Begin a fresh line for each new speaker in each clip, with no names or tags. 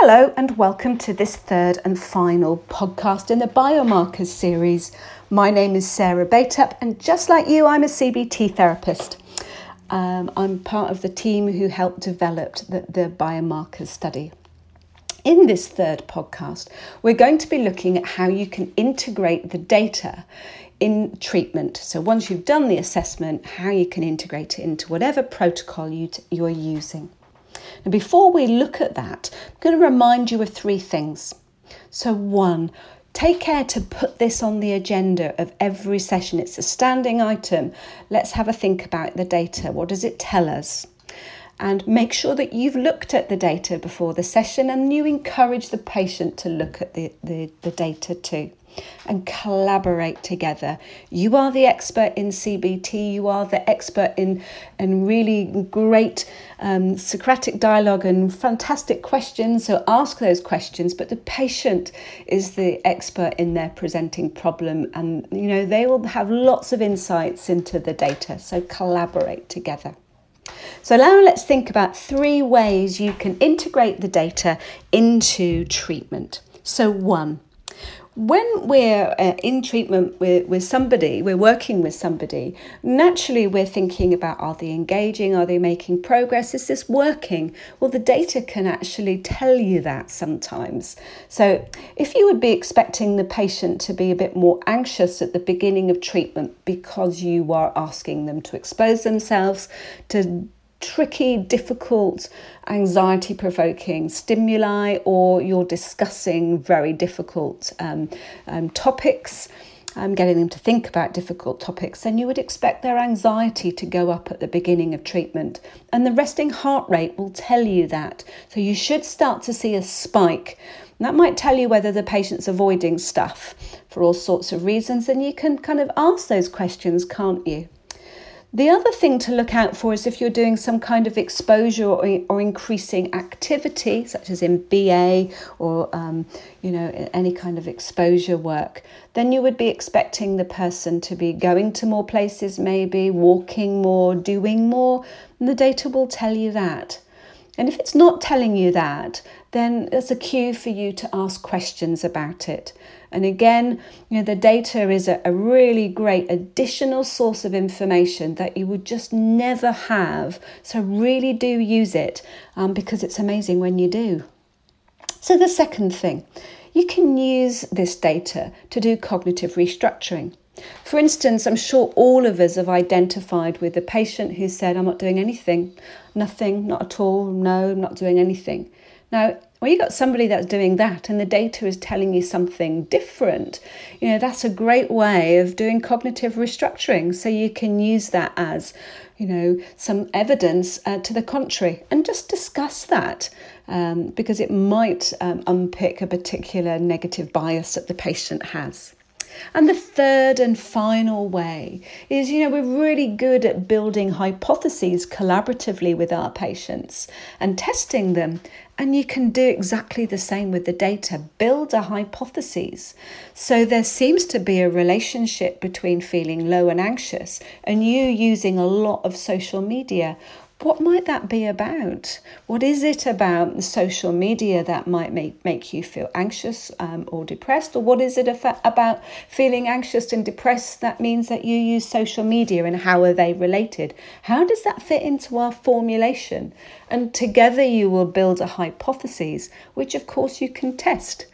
Hello, and welcome to this third and final podcast in the biomarkers series. My name is Sarah Bateup, and just like you, I'm a CBT therapist. Um, I'm part of the team who helped develop the, the biomarkers study. In this third podcast, we're going to be looking at how you can integrate the data in treatment. So, once you've done the assessment, how you can integrate it into whatever protocol you t- you're using. And before we look at that, I'm going to remind you of three things. So, one, take care to put this on the agenda of every session. It's a standing item. Let's have a think about the data. What does it tell us? And make sure that you've looked at the data before the session and you encourage the patient to look at the, the, the data too and collaborate together. You are the expert in CBT, you are the expert in, in really great um, Socratic dialogue and fantastic questions. So ask those questions, but the patient is the expert in their presenting problem, and you know they will have lots of insights into the data. So collaborate together. So now let's think about three ways you can integrate the data into treatment. So, one, when we're uh, in treatment with, with somebody, we're working with somebody, naturally we're thinking about are they engaging, are they making progress, is this working? Well, the data can actually tell you that sometimes. So, if you would be expecting the patient to be a bit more anxious at the beginning of treatment because you are asking them to expose themselves to tricky, difficult, anxiety provoking stimuli, or you're discussing very difficult um, um, topics. Um, getting them to think about difficult topics, then you would expect their anxiety to go up at the beginning of treatment. And the resting heart rate will tell you that. So you should start to see a spike. And that might tell you whether the patient's avoiding stuff for all sorts of reasons. And you can kind of ask those questions, can't you? The other thing to look out for is if you're doing some kind of exposure or, or increasing activity, such as in BA or um, you know any kind of exposure work, then you would be expecting the person to be going to more places, maybe walking more, doing more, and the data will tell you that. And if it's not telling you that, then there's a cue for you to ask questions about it. And again, you know, the data is a, a really great additional source of information that you would just never have. So really do use it um, because it's amazing when you do. So the second thing, you can use this data to do cognitive restructuring. For instance, I'm sure all of us have identified with the patient who said, I'm not doing anything, nothing, not at all, no, I'm not doing anything. Now, when you've got somebody that's doing that and the data is telling you something different, you know, that's a great way of doing cognitive restructuring. So you can use that as, you know, some evidence uh, to the contrary and just discuss that um, because it might um, unpick a particular negative bias that the patient has. And the third and final way is, you know, we're really good at building hypotheses collaboratively with our patients and testing them. And you can do exactly the same with the data. Build a hypothesis. So there seems to be a relationship between feeling low and anxious and you using a lot of social media what might that be about? What is it about social media that might make, make you feel anxious um, or depressed? Or what is it about feeling anxious and depressed that means that you use social media and how are they related? How does that fit into our formulation? And together you will build a hypothesis, which of course you can test.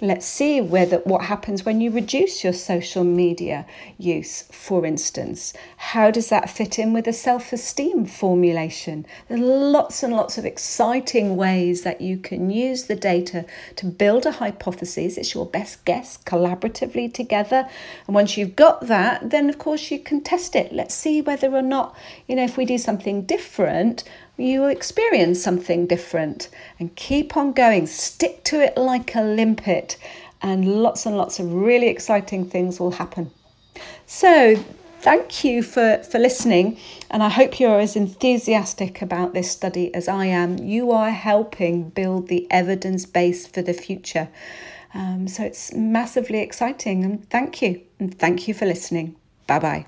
Let's see whether what happens when you reduce your social media use, for instance. How does that fit in with a self-esteem formulation? There are lots and lots of exciting ways that you can use the data to build a hypothesis. It's your best guess collaboratively together. And once you've got that, then of course you can test it. Let's see whether or not, you know, if we do something different, you will experience something different and keep on going. Stick to it like a limpet, and lots and lots of really exciting things will happen. So, thank you for, for listening, and I hope you're as enthusiastic about this study as I am. You are helping build the evidence base for the future. Um, so, it's massively exciting, and thank you, and thank you for listening. Bye bye.